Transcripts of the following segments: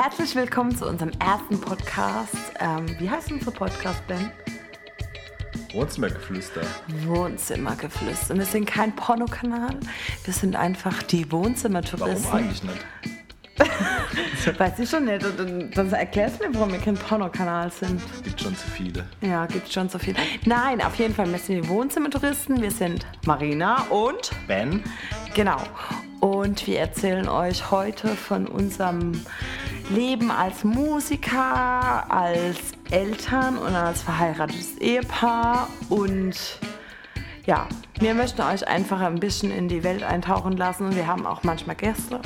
Herzlich willkommen zu unserem ersten Podcast. Ähm, wie heißt unser Podcast, Ben? Wohnzimmergeflüster. Wohnzimmergeflüster. Und wir sind kein Pornokanal. Wir sind einfach die Wohnzimmertouristen. Warum eigentlich nicht? Weiß ich schon nicht. Und Dann, erklärst du mir, warum wir kein Pornokanal sind. Gibt schon zu viele. Ja, gibt schon so viel. Nein, auf jeden Fall, wir sind die Wohnzimmertouristen. Wir sind Marina und Ben? Genau. Und wir erzählen euch heute von unserem Leben als Musiker, als Eltern und als verheiratetes Ehepaar. Und ja, wir möchten euch einfach ein bisschen in die Welt eintauchen lassen. Und wir haben auch manchmal Gäste.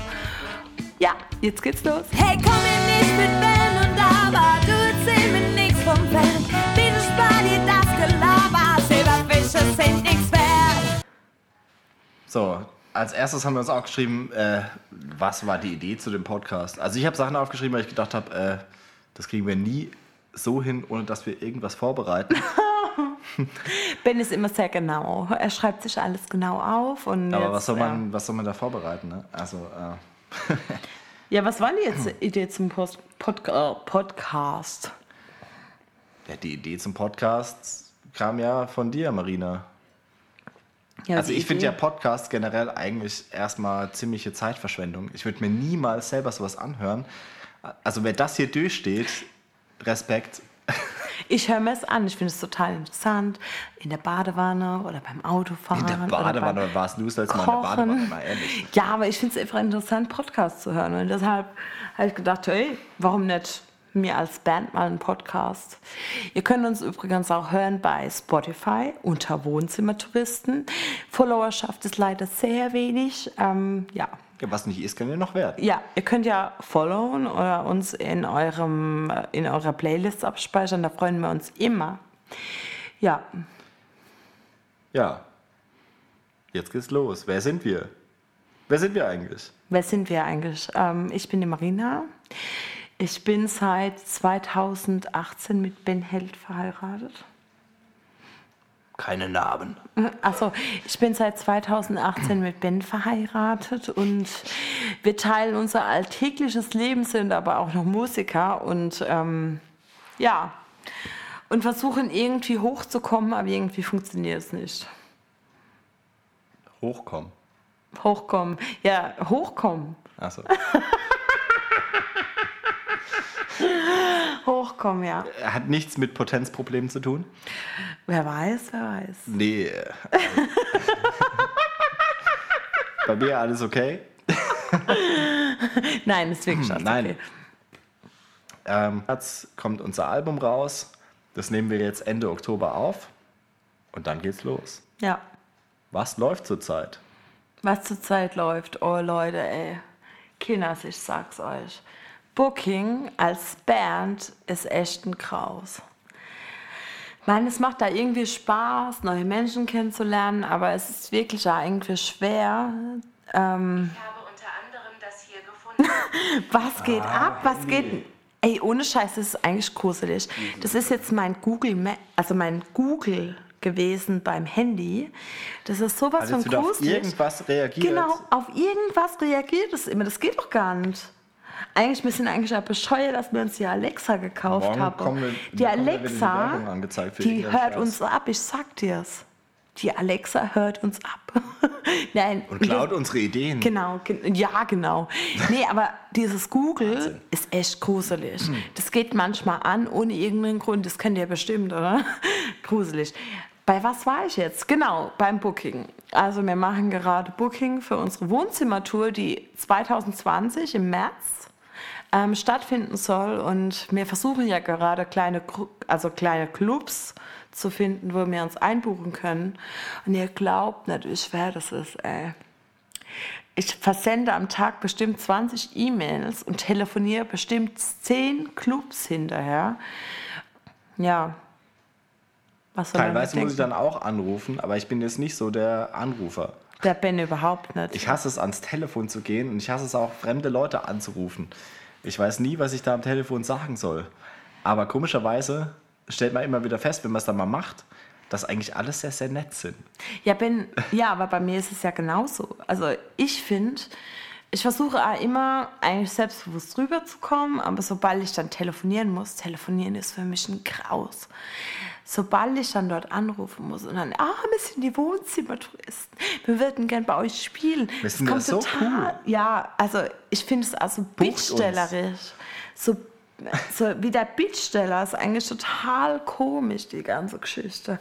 Ja, jetzt geht's los. Hey, komm mir nicht mit Ben und Aber, du erzähl mir nix vom Fan. Bitte spar dir das Gelaber, Silberfische sind nix wert. So, als erstes haben wir uns auch geschrieben, äh, was war die Idee zu dem Podcast? Also ich habe Sachen aufgeschrieben, weil ich gedacht habe, äh, das kriegen wir nie so hin, ohne dass wir irgendwas vorbereiten. Ben ist immer sehr genau. Er schreibt sich alles genau auf. Und Aber jetzt, was soll ja. man, was soll man da vorbereiten? Ne? Also, äh, Ja, was war die jetzt Idee zum Post Pod Podcast? ja, die Idee zum Podcast kam ja von dir, Marina. Ja, Also ich finde ja Podcast generell eigentlich erstmal ziemliche Zeitverschwendung. Ich würde mir niemals selber sowas anhören. Also wer das hier durchsteht, Respekt. Ich höre mir es an. Ich finde es total interessant. In der Badewanne oder beim Autofahren. In der oder Badewanne beim warst du als mal in der Badewanne, mal ehrlich. Ja, aber ich finde es einfach interessant, Podcasts zu hören. Und deshalb habe ich gedacht, hey, warum nicht mir als Band mal einen Podcast? Ihr könnt uns übrigens auch hören bei Spotify unter Wohnzimmertouristen. Followerschaft ist leider sehr wenig. Ähm, ja. Ja, was nicht ist, kann ja noch werden. Ja, ihr könnt ja followen oder uns in, eurem, äh, in eurer Playlist abspeichern. Da freuen wir uns immer. Ja, Ja. Jetzt geht's los. Wer sind wir? Wer sind wir eigentlich? wer sind wir eigentlich? Ähm, ich bin die Marina. Ich bin seit 2018 mit Ben Held verheiratet. Keine Namen. Also, ich bin seit 2018 mit Ben verheiratet und wir teilen unser alltägliches Leben, sind aber auch noch Musiker und ähm, ja, und versuchen irgendwie hochzukommen, aber irgendwie funktioniert es nicht. Hochkommen. Hochkommen, ja, hochkommen, Achso. hochkommen, ja. Hat nichts mit Potenzproblemen zu tun? Wer weiß, wer weiß. Nee. Bei mir alles okay. Nein, ist wirklich alles Nein. okay. Ähm, jetzt kommt unser Album raus. Das nehmen wir jetzt Ende Oktober auf. Und dann geht's los. Ja, Was läuft zurzeit? was zurzeit läuft, oh Leute, ey. Kinders, ich sag's euch. Booking als Band ist echt ein Kraus. Ich meine, es macht da irgendwie Spaß, neue Menschen kennenzulernen, aber es ist wirklich ja irgendwie schwer. Ähm, Ich habe unter anderem das hier gefunden. was geht ab? Was geht? Ey, ohne Scheiß, das ist eigentlich gruselig. Das ist jetzt mein Google, Ma also mein Google gewesen beim Handy. Das ist sowas Hat von wieder auf gruselig. irgendwas reagiert? Genau, auf irgendwas reagiert es immer. Das geht doch gar nicht. Eigentlich, wir sind eigentlich bescheuert, dass wir uns die Alexa gekauft Morgen haben. kommen wir- die die Alexa, die irgendeinen hört Scheiß. uns ab, ich sag dir's. Die Alexa hört uns ab. Nein. Und klaut das- unsere Ideen. Genau, gen ja, genau. Nee, aber dieses Google Wahnsinn. ist echt gruselig. Das geht manchmal an, ohne irgendeinen Grund. Das kennt ihr bestimmt, oder? gruselig. Bei was war ich jetzt? Genau, beim Booking. Also wir machen gerade Booking für unsere Wohnzimmertour, die 2020 im März ähm, stattfinden soll. Und wir versuchen ja gerade kleine, also kleine Clubs zu finden, wo wir uns einbuchen können. Und ihr glaubt nicht, wie schwer das ist, ey. Ich versende am Tag bestimmt 20 E-Mails und telefoniere bestimmt 10 Clubs hinterher. Ja. Was soll Teilweise muss ich dann auch anrufen, aber ich bin jetzt nicht so der Anrufer. Der Ben überhaupt nicht. Ich hasse es, ans Telefon zu gehen und ich hasse es auch, fremde Leute anzurufen. Ich weiß nie, was ich da am Telefon sagen soll. Aber komischerweise stellt man immer wieder fest, wenn man es dann mal macht, dass eigentlich alles sehr, sehr nett sind. Ja, Ben, ja, aber bei mir ist es ja genauso. Also ich finde, ich versuche immer eigentlich selbstbewusst rüberzukommen, aber sobald ich dann telefonieren muss, telefonieren ist für mich ein Graus. Sobald ich dann dort anrufen muss und dann, ah, wir sind die Wohnzimmertouristen, wir würden gern bei euch spielen. Wir Das sind ja kommt so total, ja, also ich finde es also bittstellerisch. So, so wie der Bittsteller ist eigentlich total komisch, die ganze Geschichte.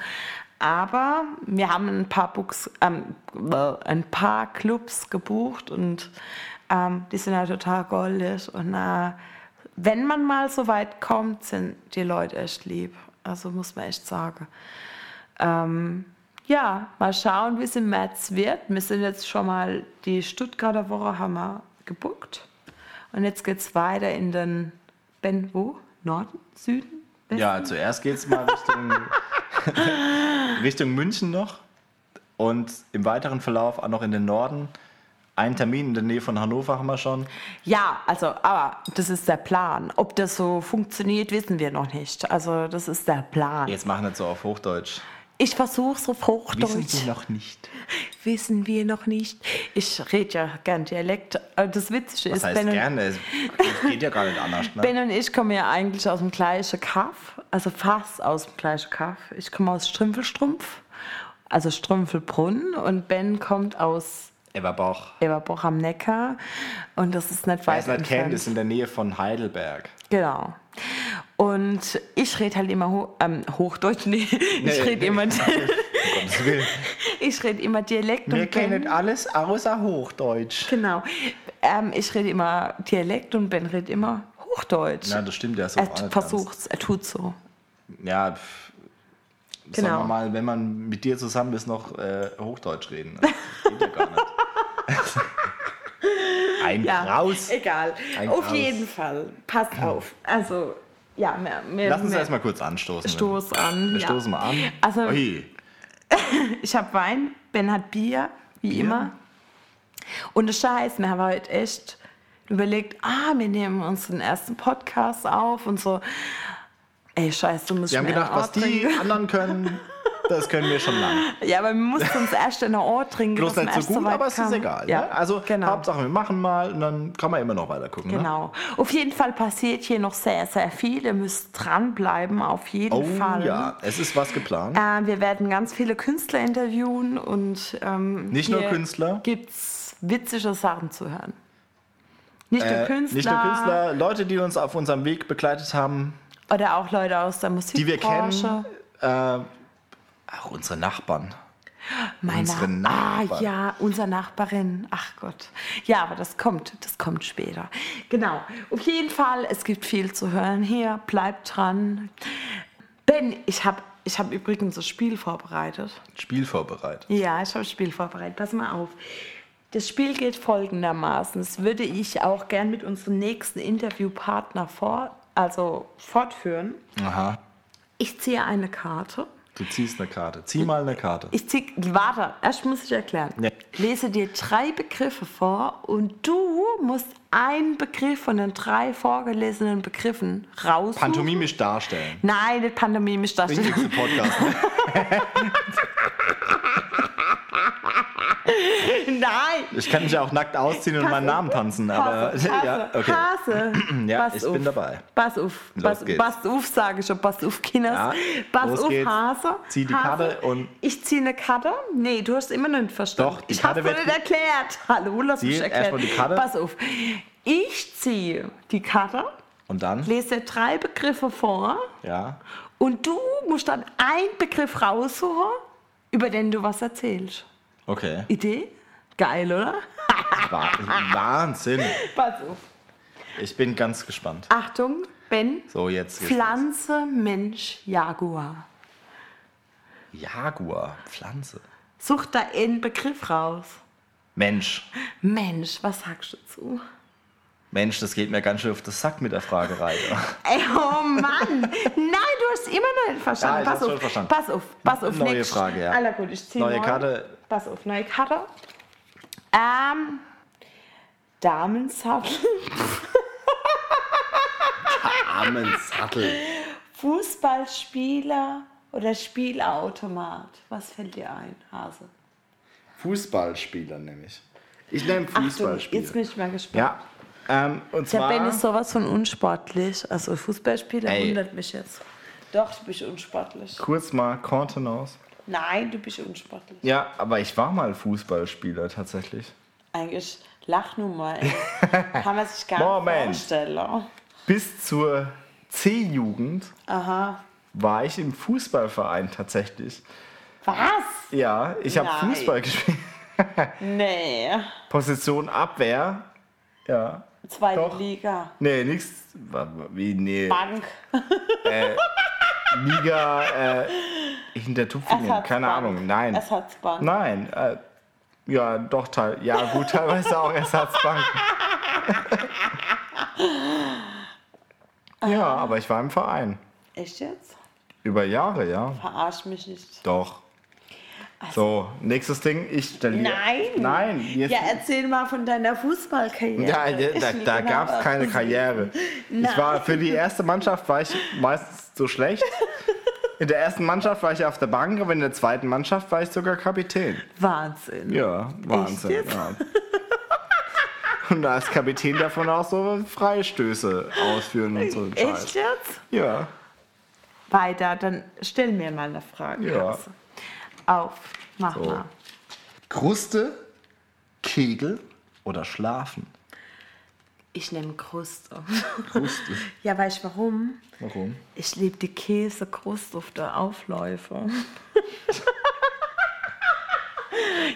Aber wir haben ein paar, Books, ähm, äh, ein paar Clubs gebucht und ähm, die sind ja total goldig. Und äh, wenn man mal so weit kommt, sind die Leute echt lieb. Also muss man echt sagen. Ähm, ja, mal schauen, wie es im März wird. Wir sind jetzt schon mal die Stuttgarter Woche haben wir gebucht. Und jetzt geht es weiter in den, Ben, wo? Norden? Süden? Westen? Ja, zuerst geht es mal Richtung, Richtung München noch und im weiteren Verlauf auch noch in den Norden. Einen Termin in der Nähe von Hannover haben wir schon. Ja, also, aber das ist der Plan. Ob das so funktioniert, wissen wir noch nicht. Also, das ist der Plan. Jetzt machen wir das so auf Hochdeutsch. Ich versuche es auf Hochdeutsch. noch nicht. Wissen wir noch nicht. Ich rede ja gern Dialekt. Das Witzige Was ist, heißt Ben gerne? Es es geht ja gar nicht anders. Ne? ben und ich kommen ja eigentlich aus dem gleichen Kaff. Also fast aus dem gleichen Kaff. Ich komme aus Strümpfelstrumpf, also Strümpfelbrunn. Und Ben kommt aus Eberbach. Eberbach am Neckar. Und das ist nicht Wer weit es nicht kennt, ist in der Nähe von Heidelberg. Genau. Und ich rede halt immer ho ähm, Hochdeutsch. Nee, ich rede immer, Um Gottes Willen. ich rede immer Dialekt. Wir kennen alles außer Hochdeutsch. Genau. Ähm, ich rede immer Dialekt und Ben redet immer Hochdeutsch. Na, das stimmt ja so. er nicht versucht's, er tut so. Ja, pff, Genau. sagen wir mal, wenn man mit dir zusammen ist, noch äh, Hochdeutsch reden. Das geht ja gar nicht. Ein Graus. egal. Ein Auf Graus. jeden Fall. Passt auf. Also, ja, mehr, mehr, Lass uns erstmal kurz anstoßen. Stoß an. Wir ja. stoßen mal an. Also- Ui. Ich habe Wein, Ben hat Bier, wie Bier? immer. Und das Scheiß, wir haben heute echt überlegt, ah, wir nehmen unseren ersten Podcast auf und so. Ey, Scheiß, du musst Wir haben gedacht, was die anderen können, das können wir schon lange. Ja, aber wir mussten uns erst in einen Ort trinken. Bloß nicht so gut, weit aber es ist egal. Ja, Ne? Also genau. Hauptsache, wir machen mal und dann kann man immer noch weiter gucken. Ne? Genau. Auf jeden Fall passiert hier noch sehr, sehr viel. Ihr müsst dranbleiben, auf jeden Oh Fall. ja, es ist was geplant. Äh, wir werden ganz viele Künstler interviewen und ähm, Nicht nur Künstler? gibt's witzige Sachen zu hören. Nicht nur Äh, Künstler, Nicht nur Künstler, Leute, die uns auf unserem Weg begleitet haben, oder auch Leute aus der die wir Musikbranche. kennen. Äh, auch unsere Nachbarn. Meine, Unsere ah Nachbarn. ja, unsere Nachbarin. Ach Gott. Ja, aber das kommt, das kommt später. Genau. Auf jeden Fall, es gibt viel zu hören hier. Bleibt dran. Ben, ich habe ich hab übrigens ein Spiel vorbereitet. Spiel vorbereitet. Ja, ich habe ein Spiel vorbereitet. Pass mal auf. Das Spiel geht folgendermaßen. Das würde ich auch gern mit unserem nächsten Interviewpartner vor, also fortführen. Aha. Ich ziehe eine Karte. Du ziehst eine Karte. Zieh mal eine Karte. Ich zieh, warte, erst muss ich erklären. Ja. Lese dir drei Begriffe vor und du musst einen Begriff von den drei vorgelesenen Begriffen raussuchen. Pantomimisch darstellen. Nein, nicht pantomimisch darstellen. Wichtigste Podcast. Ne? Nein. Ich kann mich ja auch nackt ausziehen und meinen Namen tanzen, aber Hase, ja, okay. Hase. Ja, Pass ich auf. bin dabei. Pass auf. Los Pass, geht's. pass auf, sage ich schon. Pass auf, Kinders. Ja, pass auf, geht's. Hase. Zieh die Hase. Karte und- Ich ziehe eine Karte? Nee, du hast immer noch nicht verstanden. Doch, die ich Karte habe wird- nicht erklärt. Hallo, lass mich erklären. erstmal die Karte. Pass auf. Ich ziehe die Karte, Und dann? lese drei Begriffe vor Ja. und du musst dann einen Begriff raussuchen, über den du was erzählst. Okay. Idee? Geil, oder? Wa- Wahnsinn. Pass auf. Ich bin ganz gespannt. Achtung, Ben. So, jetzt los. Pflanze, Mensch, Jaguar. Jaguar, Pflanze. Such da einen Begriff raus. Mensch. Mensch, was sagst du dazu? Mensch, das geht mir ganz schön auf das Sack mit der Fragerei. Ey, oh Mann! Nein, du hast immer noch nicht verstanden. Ja, ich pass, auf, schon verstanden. pass auf, pass auf. Neue nächst- Frage, ja. Aller gut, ich ziehe Neue neu. Karte. Pass auf, neue Karte. Ähm, Damensattel, Amensattel. Fußballspieler oder Spielautomat. Was fällt dir ein, Hase? Fußballspieler nämlich. Ich nehme Achtung, Fußballspiel. jetzt bin ich mal gespannt. Ja. Ähm, und Der zwar. Ben ist sowas von unsportlich. Also Fußballspieler Ey. wundert mich jetzt. Doch, du bist unsportlich. kurz mal Kontenance. Nein, du bist unsportlich. Ja, aber ich war mal Fußballspieler tatsächlich. Eigentlich lach nur mal. Kann man sich gar Moment. nicht vorstellen. Bis zur C-Jugend war ich im Fußballverein tatsächlich. Was? Ja, ich habe. Fußball gespielt. Nee. Position Abwehr. Ja. Zweite Doch. Liga. Nee, nix. Wie, nee. Bank. Liga äh, hinter Tupfingen. Keine Ahnung. Nein. Ersatzbank. Nein. Äh, ja, doch, teil, ja, gut, teilweise auch Ersatzbank. ja, aber ich war im Verein. Echt jetzt? Über Jahre, ja. Verarsch mich nicht. Doch. So, nächstes Ding. Ich stelle dir- Nein. Nein. Jetzt, Ja, erzähl mal von deiner Fußballkarriere. Ja, da, Ich da, da gab es keine. Karriere. Ich war für die erste Mannschaft war ich meistens so schlecht. In der ersten Mannschaft war ich auf der Bank, aber in der zweiten Mannschaft war ich sogar Kapitän. Wahnsinn. Ja, Wahnsinn. jetzt? Ja. Und als Kapitän davon auch so Freistöße ausführen und so Echt Scheiß. jetzt? Ja. Weiter, dann stell mir mal eine Frage. Ja. Also, Auf, mach So. mal. Kruste, Kegel oder Schlafen? Ich nehme Kruste. Kruste. ja, weißt du warum? Warum? Ich liebe die Käsekruste auf der Aufläufe.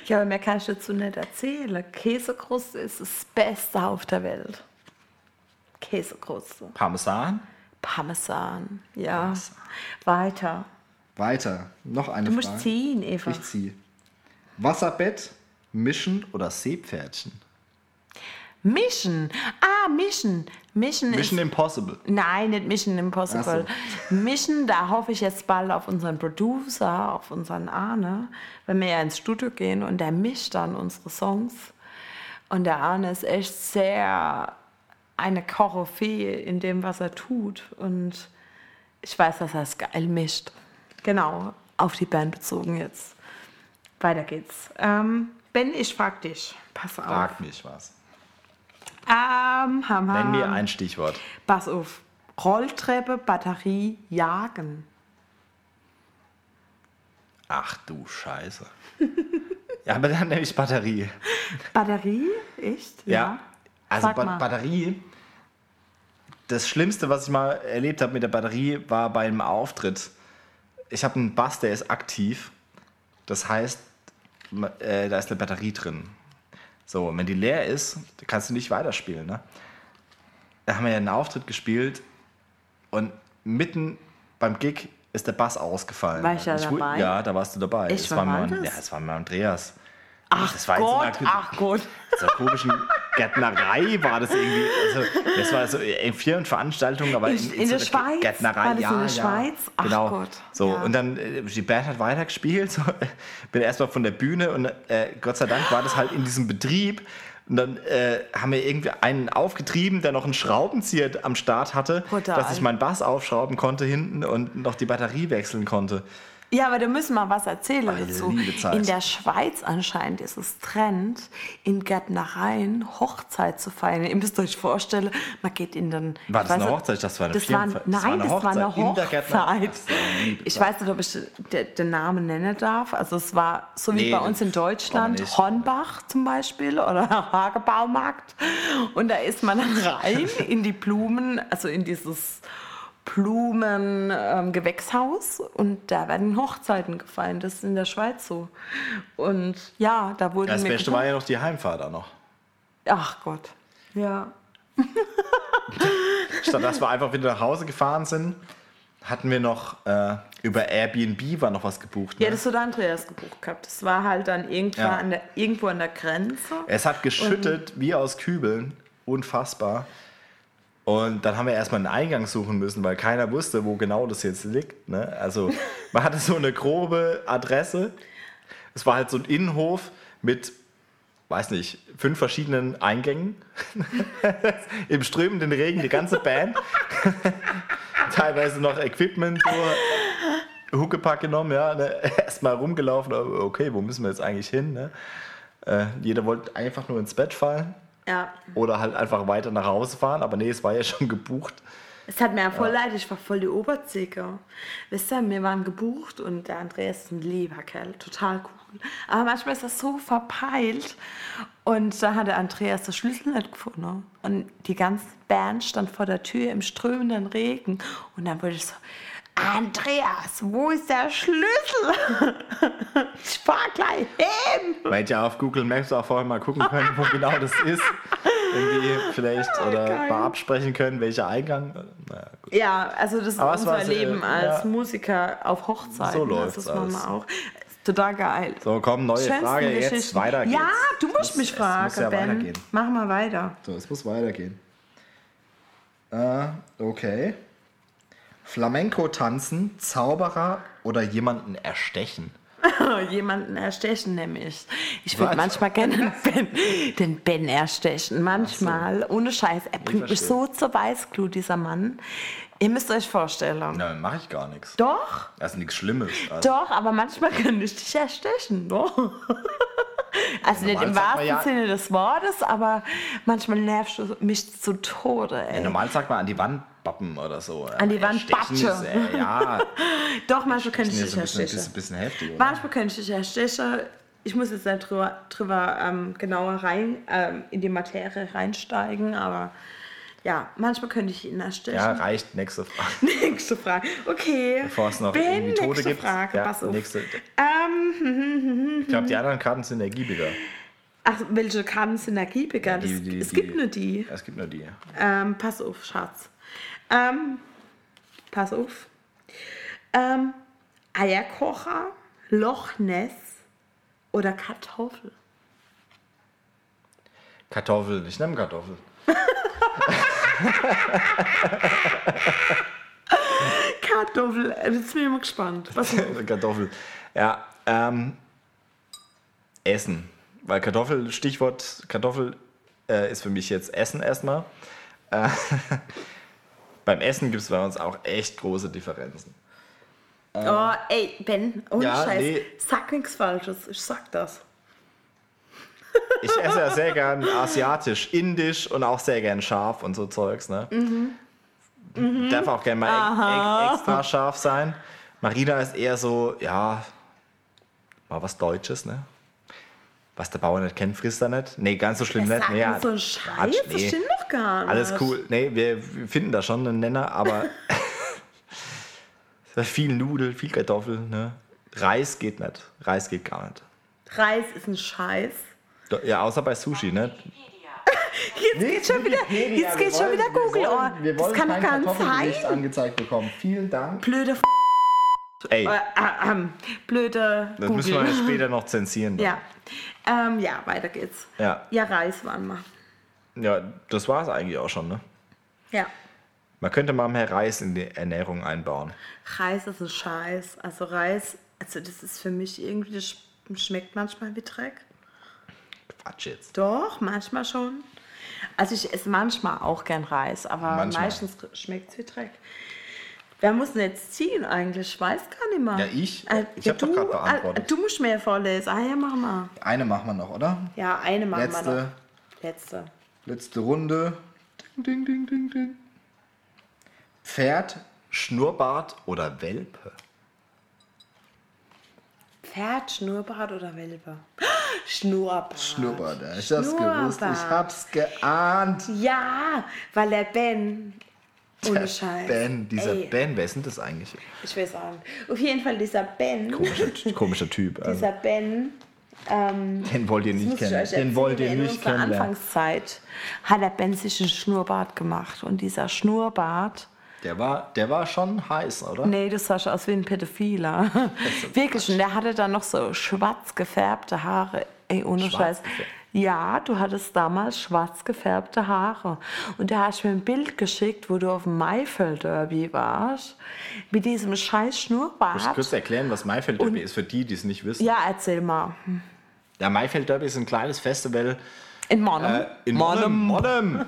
ja, aber mehr kann ich dazu nicht erzählen. Käsekruste ist das Beste auf der Welt. Käsekruste. Parmesan? Parmesan, ja. Weiter. Weiter. Noch eine Du musst Frage. ziehen, Eva. Ich ziehe. Wasserbett, Mischen oder Seepferdchen? Mischen. Ah, Mischen. Mischen, Mission ist. Impossible. Nein, nicht Mission Impossible. Mischen, da hoffe ich jetzt bald auf unseren Producer, auf unseren Arne, wenn wir ja ins Studio gehen und der mischt dann unsere Songs. Und der Arne ist echt sehr eine Koryphäe in dem, was er tut. Und ich weiß, dass er es geil mischt. Genau, auf die Band bezogen jetzt. Weiter geht's. Ähm, ben, ich frag dich. Pass auf. Frag mich was. Ähm, ham, Nenn mir ham. ein Stichwort. Pass auf. Rolltreppe, Batterie, Jagen. Ach du Scheiße. ja, aber dann nehme ich Batterie. Batterie? Echt? Ja. Also Sag ba. Batterie. Das Schlimmste, was ich mal erlebt habe mit der Batterie, war bei einem Auftritt. Ich habe einen Bass, der ist aktiv. Das heißt, äh, da ist eine Batterie drin. So, und wenn die leer ist, kannst du nicht weiterspielen. Ne? Da haben wir ja einen Auftritt gespielt und mitten beim Gig ist der Bass ausgefallen. War ich da wu- dabei? Ja, da warst du dabei. Das wann war, war mit, das? ja, das war mit Andreas. Ach Das war in so einer Gott, ach Gott. so komischen Gärtnerei war das irgendwie. Also, das war so in vielen Veranstaltungen, aber In- in, in so der einer Schweiz? Gärtnerei, War das ja, in der ja. Schweiz? Ach genau. Gott, So ja. und dann äh, die Band hat weitergespielt. So, bin erstmal von der Bühne und äh, Gott sei Dank war das halt in diesem Betrieb. Und dann äh, haben wir irgendwie einen aufgetrieben, der noch einen Schraubenzieher am Start hatte, Brutal. dass ich meinen Bass aufschrauben konnte hinten und noch die Batterie wechseln konnte. Ja, aber da müssen wir was erzählen Meine dazu. In der Schweiz anscheinend ist es Trend, in Gärtnereien Hochzeit zu feiern. Ihr müsst euch vorstellen, man geht in den... War das eine Hochzeit? Das war eine das war. Nein, Das war eine das war eine Hochzeit. Hochzeit. Eine Ich weiß nicht, ob ich den, Namen nennen darf. Also es war so wie Nee, bei uns in Deutschland. Hornbach zum Beispiel oder Hagebaumarkt. Und da ist man dann rein in die Blumen, also in dieses Blumen-Gewächshaus und da werden Hochzeiten gefeiert. Das ist in der Schweiz so. Und ja, da wurde Das mir Beste war ja noch die Heimfahrt auch noch. Ach Gott. Ja. Statt dass wir einfach wieder nach Hause gefahren sind, hatten wir noch äh, über Airbnb war noch was gebucht. Ne? Ja, das hat Andreas gebucht gehabt. Das war halt dann Ja. an, der, irgendwo an der Grenze. es hat geschüttet wie aus Kübeln. Unfassbar. Und dann haben wir erstmal einen Eingang suchen müssen, weil keiner wusste, wo genau das jetzt liegt. Ne? Also man hatte so eine grobe Adresse. Es war halt so ein Innenhof mit, weiß nicht, fünf verschiedenen Eingängen. Im strömenden Regen die ganze Band. Teilweise noch Equipment, so Huckepack genommen, ja. Ne? Erstmal rumgelaufen, okay, wo müssen wir jetzt eigentlich hin? Ne? Äh, jeder wollte einfach nur ins Bett fallen Ja. oder halt einfach weiter nach Hause fahren, aber nee, es war ja schon gebucht. Es hat mir ja voll leid, ich war voll die Oberzicke. Wisst ihr, wir waren gebucht und der Andreas ist ein lieber Kerl, total cool. Aber manchmal ist das so verpeilt. Und da hat der Andreas den Schlüssel nicht gefunden. Und die ganze Band stand vor der Tür im strömenden Regen. Und dann wurde ich so, Andreas, wo ist der Schlüssel? ich fahr gleich hin. Man hätte ja auf Google Maps auch vorher mal gucken können, wo genau das ist. Irgendwie vielleicht oder geil. mal absprechen können, welcher Eingang. Naja, gut. Ja, also das ist Aber es unser sehr- Leben als ja. Musiker auf Hochzeiten. So das läuft's ist man alles. auch. Total geil. So, komm, neue Schönsten Frage. Jetzt weiter geht's. Ja, du musst Es mich muss- fragen, muss ja Ben. weitergehen. Mach mal weiter. So, es muss weitergehen. Äh, okay. Flamenco tanzen, Zauberer oder jemanden erstechen? Jemanden erstechen nämlich. Ich würde manchmal gerne den Ben, den Ben erstechen. Manchmal, ohne Scheiß. Er bringt mich verstehe. so zur Weißglut, dieser Mann. Ihr müsst euch vorstellen. Nein, mache ich gar nichts. Doch, Das ist nichts Schlimmes. Also, doch, aber manchmal könnte ich dich erstechen. Doch. Also nicht im wahrsten ja- Sinne des Wortes, aber manchmal nervst du mich zu Tode. Ey. Normal sagt man an die Wand bappen oder so. An die Wand ist, batsche. äh, Ja, Doch, manchmal könnte ich ist dich ein bisschen, erstechen. bisschen, bisschen heftig. Oder? Manchmal könnte ich dich erstechen. Ich muss jetzt nicht drüber, drüber ähm, genauer rein, ähm, in die Materie reinsteigen, aber ja, manchmal könnte ich ihn erstechen. Ja, reicht. Nächste Frage. Nächste Frage. Okay. Bevor es noch Ben, irgendwie nächste gibt. Frage. Ja, Pass auf. nächste. Ähm, Ich glaube, die anderen Karten sind ergiebiger. ach, welche Karten sind ergiebiger? Die- Das- die- es die- gibt nur die. Es gibt nur die. Ähm, pass auf, Schatz. Ähm, pass auf. Ähm, Eierkocher, Loch Ness oder Kartoffel? Kartoffel. Ich nehme Kartoffel. Kartoffel, äh, jetzt bin ich mal gespannt. Was Kartoffel. Ja, ähm, Essen. Weil Kartoffel, Stichwort Kartoffel äh, ist für mich jetzt Essen erstmal. Äh, beim Essen gibt es bei uns auch echt große Differenzen. Oh, ey, Ben, ohne Ja, Scheiß. nee. Sag nichts Falsches, ich sag das. Ich esse ja sehr gern asiatisch, indisch und auch sehr gern scharf und so Zeugs. Ne? Darf auch gerne mal e e extra scharf sein. Marina ist eher so, ja, mal was Deutsches, ne? Was der Bauer nicht kennt, frisst er nicht. Nee, ganz so schlimm nicht. Sag Nee, ja, so ein Scheiß, das nee. stimmt doch gar nicht. Alles cool. Nee, wir finden da schon einen Nenner, aber viel Nudel, viel Kartoffel, ne? Reis geht nicht. Reis geht gar nicht. Reis ist ein Scheiß. Ja, außer bei Sushi, ne? Jetzt geht schon wieder, jetzt geht schon wieder Google. Oh, das kann doch gar nicht sein. angezeigt bekommen. Vielen Dank. Blöde, F Ey, äh, äh, ähm, blöde das müssen wir Google. ja später noch zensieren. Ja. Ähm, ja, weiter geht's. Ja. Ja, Reis waren wir. Ja, das war es eigentlich auch schon, ne? Ja. Man könnte mal mehr Reis in die Ernährung einbauen. Reis ist ein Scheiß. Also Reis, also das ist für mich irgendwie, das sch- schmeckt manchmal wie Dreck. Quatsch jetzt. Doch, manchmal schon. Also ich esse manchmal auch gern Reis, aber Manchmal. meistens schmeckt es wie Dreck. Wer muss denn jetzt ziehen eigentlich? Ich weiß gar nicht mehr. Ja, ich. Äh, Ich hab doch du, grad beantwortet. äh, Du musst mehr vorlesen. Ah ja, mach mal. Eine machen wir noch, oder? Ja, eine machen wir Letzte. noch. Letzte. Letzte Runde. Ding, ding, ding, ding, ding. Pferd, Schnurrbart oder Welpe? Pferd, Schnurrbart oder Welpe? Schnurrbart. Schnurrbart, ja. Ich hab's gewusst. Ich hab's geahnt. Ja, weil der Ben. Ohne Scheiß. Ben, dieser Ey, Ben, wer ist denn das eigentlich? Ich weiß auch nicht. Auf jeden Fall dieser Ben. Komischer, komischer Typ. Also, Dieser Ben. Ähm, den wollt ihr nicht kennen. Den wollt ihr in nicht unserer kennenlernen. Anfangszeit hat der Ben sich einen Schnurrbart gemacht. Und dieser Schnurrbart, Der war, der war schon heiß, oder? nee, das sah schon aus wie ein Pädophiler. Wirklich, und der hatte dann noch so schwarz gefärbte Haare. Ey, ohne Schwarz Scheiß. gefärbt? Ja, du hattest damals schwarz gefärbte Haare. Und da hast du mir ein Bild geschickt, wo du auf dem Maifeld-Derby warst. Mit diesem scheiß Muss ich Schnurrbart. kurz erklären, was Maifeld Derby ist, für die, die es nicht wissen. Ja, erzähl mal. Ja, Maifeld Derby ist ein kleines Festival In Monnem. äh, in Monnem. Monnem.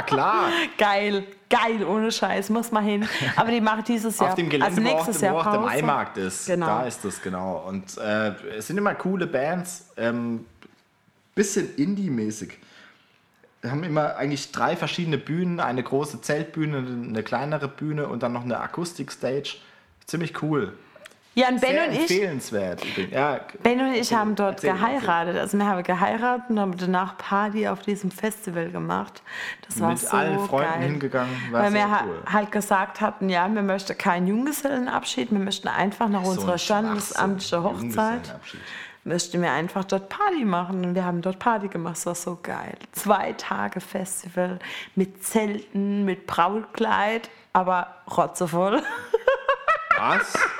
Ja, klar. Geil, geil, ohne Scheiß, muss mal hin. Aber die machen dieses Jahr, Auf dem Gelände, also nächstes wo auch, Jahr wo auch der. Maimarkt ist. Genau. Da ist das, genau. Und äh, es sind immer coole Bands. Ähm, bisschen Indie-mäßig. Wir haben immer eigentlich drei verschiedene Bühnen, eine große Zeltbühne, eine kleinere Bühne und dann noch eine Akustik-Stage. Ziemlich cool. Ja, und Ben Sehr und ich, empfehlenswert. Ja, Ben und ich haben dort Erzähl, geheiratet. Also wir haben geheiratet und haben danach Party auf diesem Festival gemacht. Das war Mit so allen Freunden geil. hingegangen, war Weil wir cool. halt gesagt hatten, ja, wir möchten keinen Junggesellenabschied, wir möchten einfach nach so unserer ein standesamtlichen Hochzeit möchten wir einfach dort Party machen. Und wir haben dort Party gemacht, das war so geil. Zwei Tage Festival mit Zelten, mit Brautkleid, aber rotzevoll. Was?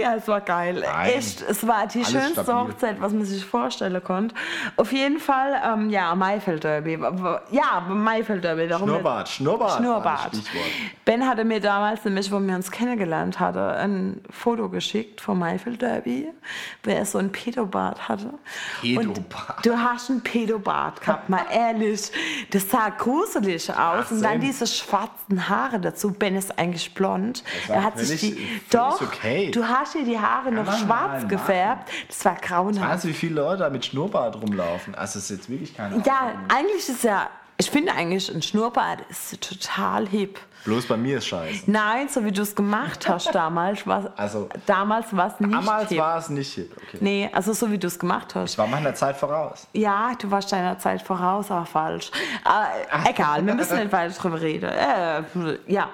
Ja, es war geil. Nein. Echt, es war die Alles schönste stabil. Hochzeit, was man sich vorstellen konnte. Auf jeden Fall, ähm, ja, Maifeld-Derby. Ja, Maifeld-Derby. darum- Schnurrbart, Schnurrbart. Schnurrbart. Ben hatte mir damals, nämlich, wo wir uns kennengelernt hatten, ein Foto geschickt vom Maifeld-Derby, wo er so ein Pedobart hatte. Pedobart. du hast einen Pedobart gehabt, mal ehrlich. Das sah gruselig aus. Und dann diese schwarzen Haare dazu. Ben ist eigentlich blond. Er hat sich die, doch, okay. du hast dir die Haare noch man schwarz mal gefärbt. Das war grauenhaft. Weißt du, wie viele Leute da mit Schnurrbart rumlaufen? Also, das ist jetzt wirklich keine Ja, Ahnung. eigentlich ist ja, ich finde eigentlich, ein Schnurrbart ist total hip. Bloß bei mir ist scheiße. Nein, so wie du es gemacht hast damals, war Also- damals war es nicht Damals hip. war es nicht hip. Okay. Nee, also so wie du es gemacht hast. Ich war meiner Zeit voraus. Ja, du warst deiner Zeit voraus, aber falsch. Äh, egal, wir müssen nicht weiter drüber reden. Äh, ja.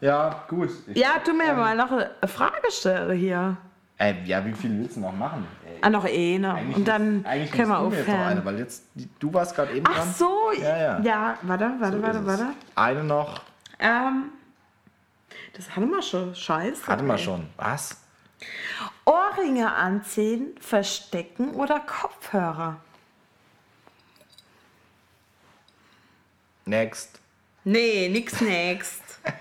Ja, gut. Ich, Ja, du mir mal noch eine Frage stellen hier. Äh, ja, wie viel willst du noch machen? Ey, Ah, noch eine. eigentlich Und dann eigentlich können wir mir jetzt noch eine, aufhören. weil jetzt, du warst gerade eben Ach dran. so, Ja, ja. warte, warte, So warte, ist warte. Eine noch. Ähm, das hatten wir schon. Scheiße. Hatten wir schon. Was? Ohrringe anziehen, verstecken oder Kopfhörer? Next. Nee, nix next.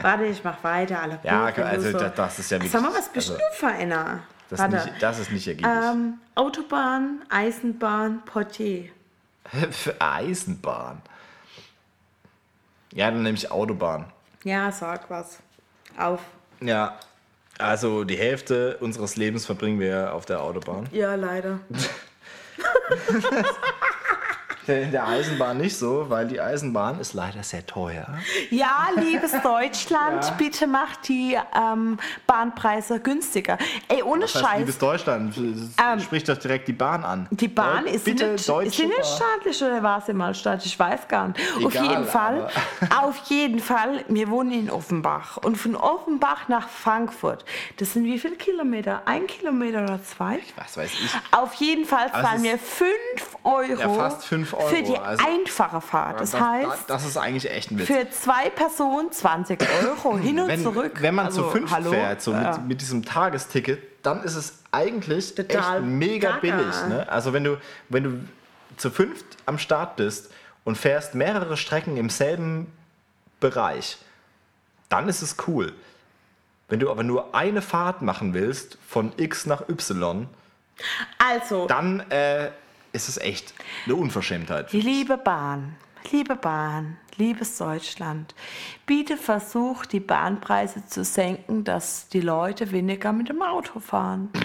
Warte, ich mach weiter. Alle Ja, also so- das, das ist ja wirklich. Sag mal, was bist also, du für einer? das, Warte. ist nicht, das ist nicht ergiebig. ähm, Autobahn, Eisenbahn, Portier. Für Eisenbahn. Ja, dann nehme ich Autobahn. Ja, sag was. Auf. Ja, also die Hälfte unseres Lebens verbringen wir auf der Autobahn. Ja, leider. In der Eisenbahn nicht so, weil die Eisenbahn ist leider sehr teuer. Ja, liebes Deutschland, bitte macht die ähm, Bahnpreise günstiger. Ey, ohne Das heißt, Scheiß. liebes Deutschland, Ähm, spricht doch direkt die Bahn an. Die Bahn Deu- ist sie bitte nicht, ist Deutsche sie nicht staatlich oder war sie mal staatlich? Ich weiß gar nicht. auf Egal, jeden Fall, auf jeden Fall, wir wohnen in Offenbach und von Offenbach nach Frankfurt, das sind wie viele Kilometer? Ein Kilometer oder zwei? Was weiß ich. Auf jeden Fall es zahlen ist- wir 5 Euro, Ja, fast fünf Euro, für die also- einfache Fahrt. Das, das, heißt, das, ist eigentlich echt ein Witz. für zwei Personen 20 Euro hin und wenn, zurück. wenn man Also, zu fünf hallo? fährt, so Ja. mit, mit diesem Tagesticket, dann ist es eigentlich Total echt mega gaga. billig. Ne? Also wenn du, wenn du zu fünft am Start bist und fährst mehrere Strecken im selben Bereich, dann ist es cool. Wenn du aber nur eine Fahrt machen willst, von X nach Y, Also, dann äh, ist es echt eine Unverschämtheit. Liebe Bahn, liebe Bahn, liebes Deutschland, bitte versucht, die Bahnpreise zu senken, dass die Leute weniger mit dem Auto fahren.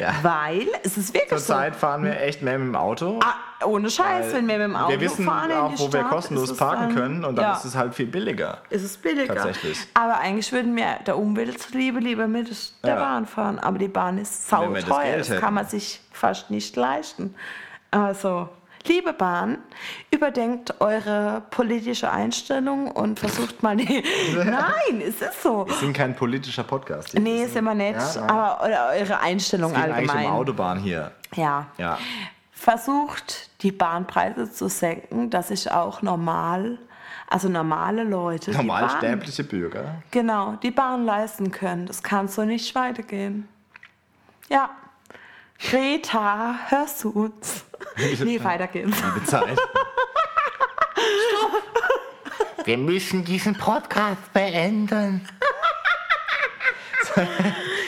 Ja. Weil es ist wirklich so. Zurzeit fahren wir echt mehr mit dem Auto. Ah, ohne Scheiß, wenn wir mit dem Auto wir wissen fahren auch, die wo wir Stadt, kostenlos ist es parken dann- können und dann ja, ist es halt viel billiger. ist es billiger. Tatsächlich. Aber eigentlich würden wir der Umwelt zuliebe lieber mit der Ja. Bahn fahren. Aber die Bahn ist wir das sauteuer. Das, hätten. kann man sich fast nicht leisten. Also, liebe Bahn, überdenkt eure politische Einstellung und versucht mal die. Nein, es ist so. Wir sind kein politischer Podcast. Nee, sind wir nicht. Ja, aber eure Einstellung Es geht eigentlich um allgemein. Autobahn hier. Ja. Ja. Versucht, die Bahnpreise zu senken, dass sich auch normal, also normale Leute, die Bahn, Normalsterbliche Bürger. genau, die Bahn leisten können. Das kann so nicht weitergehen. Ja. Greta, hörst du uns? nee, weiter geht's. Liebe Zeit. Wir müssen diesen Podcast beenden.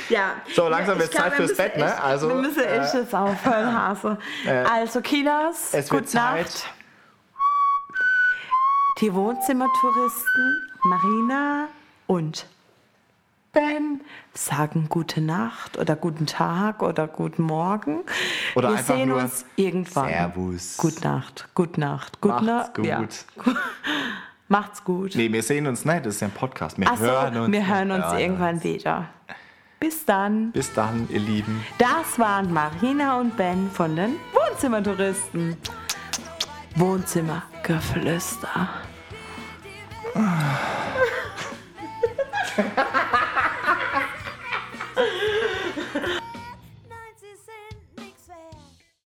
Ja. So, langsam wird's ich Zeit fürs Bett, ne? Also, wir müssen echt äh, jetzt aufhören, Hase. also, Kinas, Es wird gute Zeit. Nacht. Die Wohnzimmertouristen, Marina und Ben sagen gute Nacht oder guten Tag oder guten Morgen. Oder Wir einfach sehen uns irgendwann. Servus. Gute Nacht, gute Nacht, gute Macht's Nacht. gut. Ja. Macht's gut. Nee, wir sehen uns nicht, das ist ja ein Podcast. Wir Achso, hören uns. wir hören uns hören irgendwann wieder. Bis dann. Bis dann, ihr Lieben. Das waren Marina und Ben von den Wohnzimmertouristen. Wohnzimmergeflüster.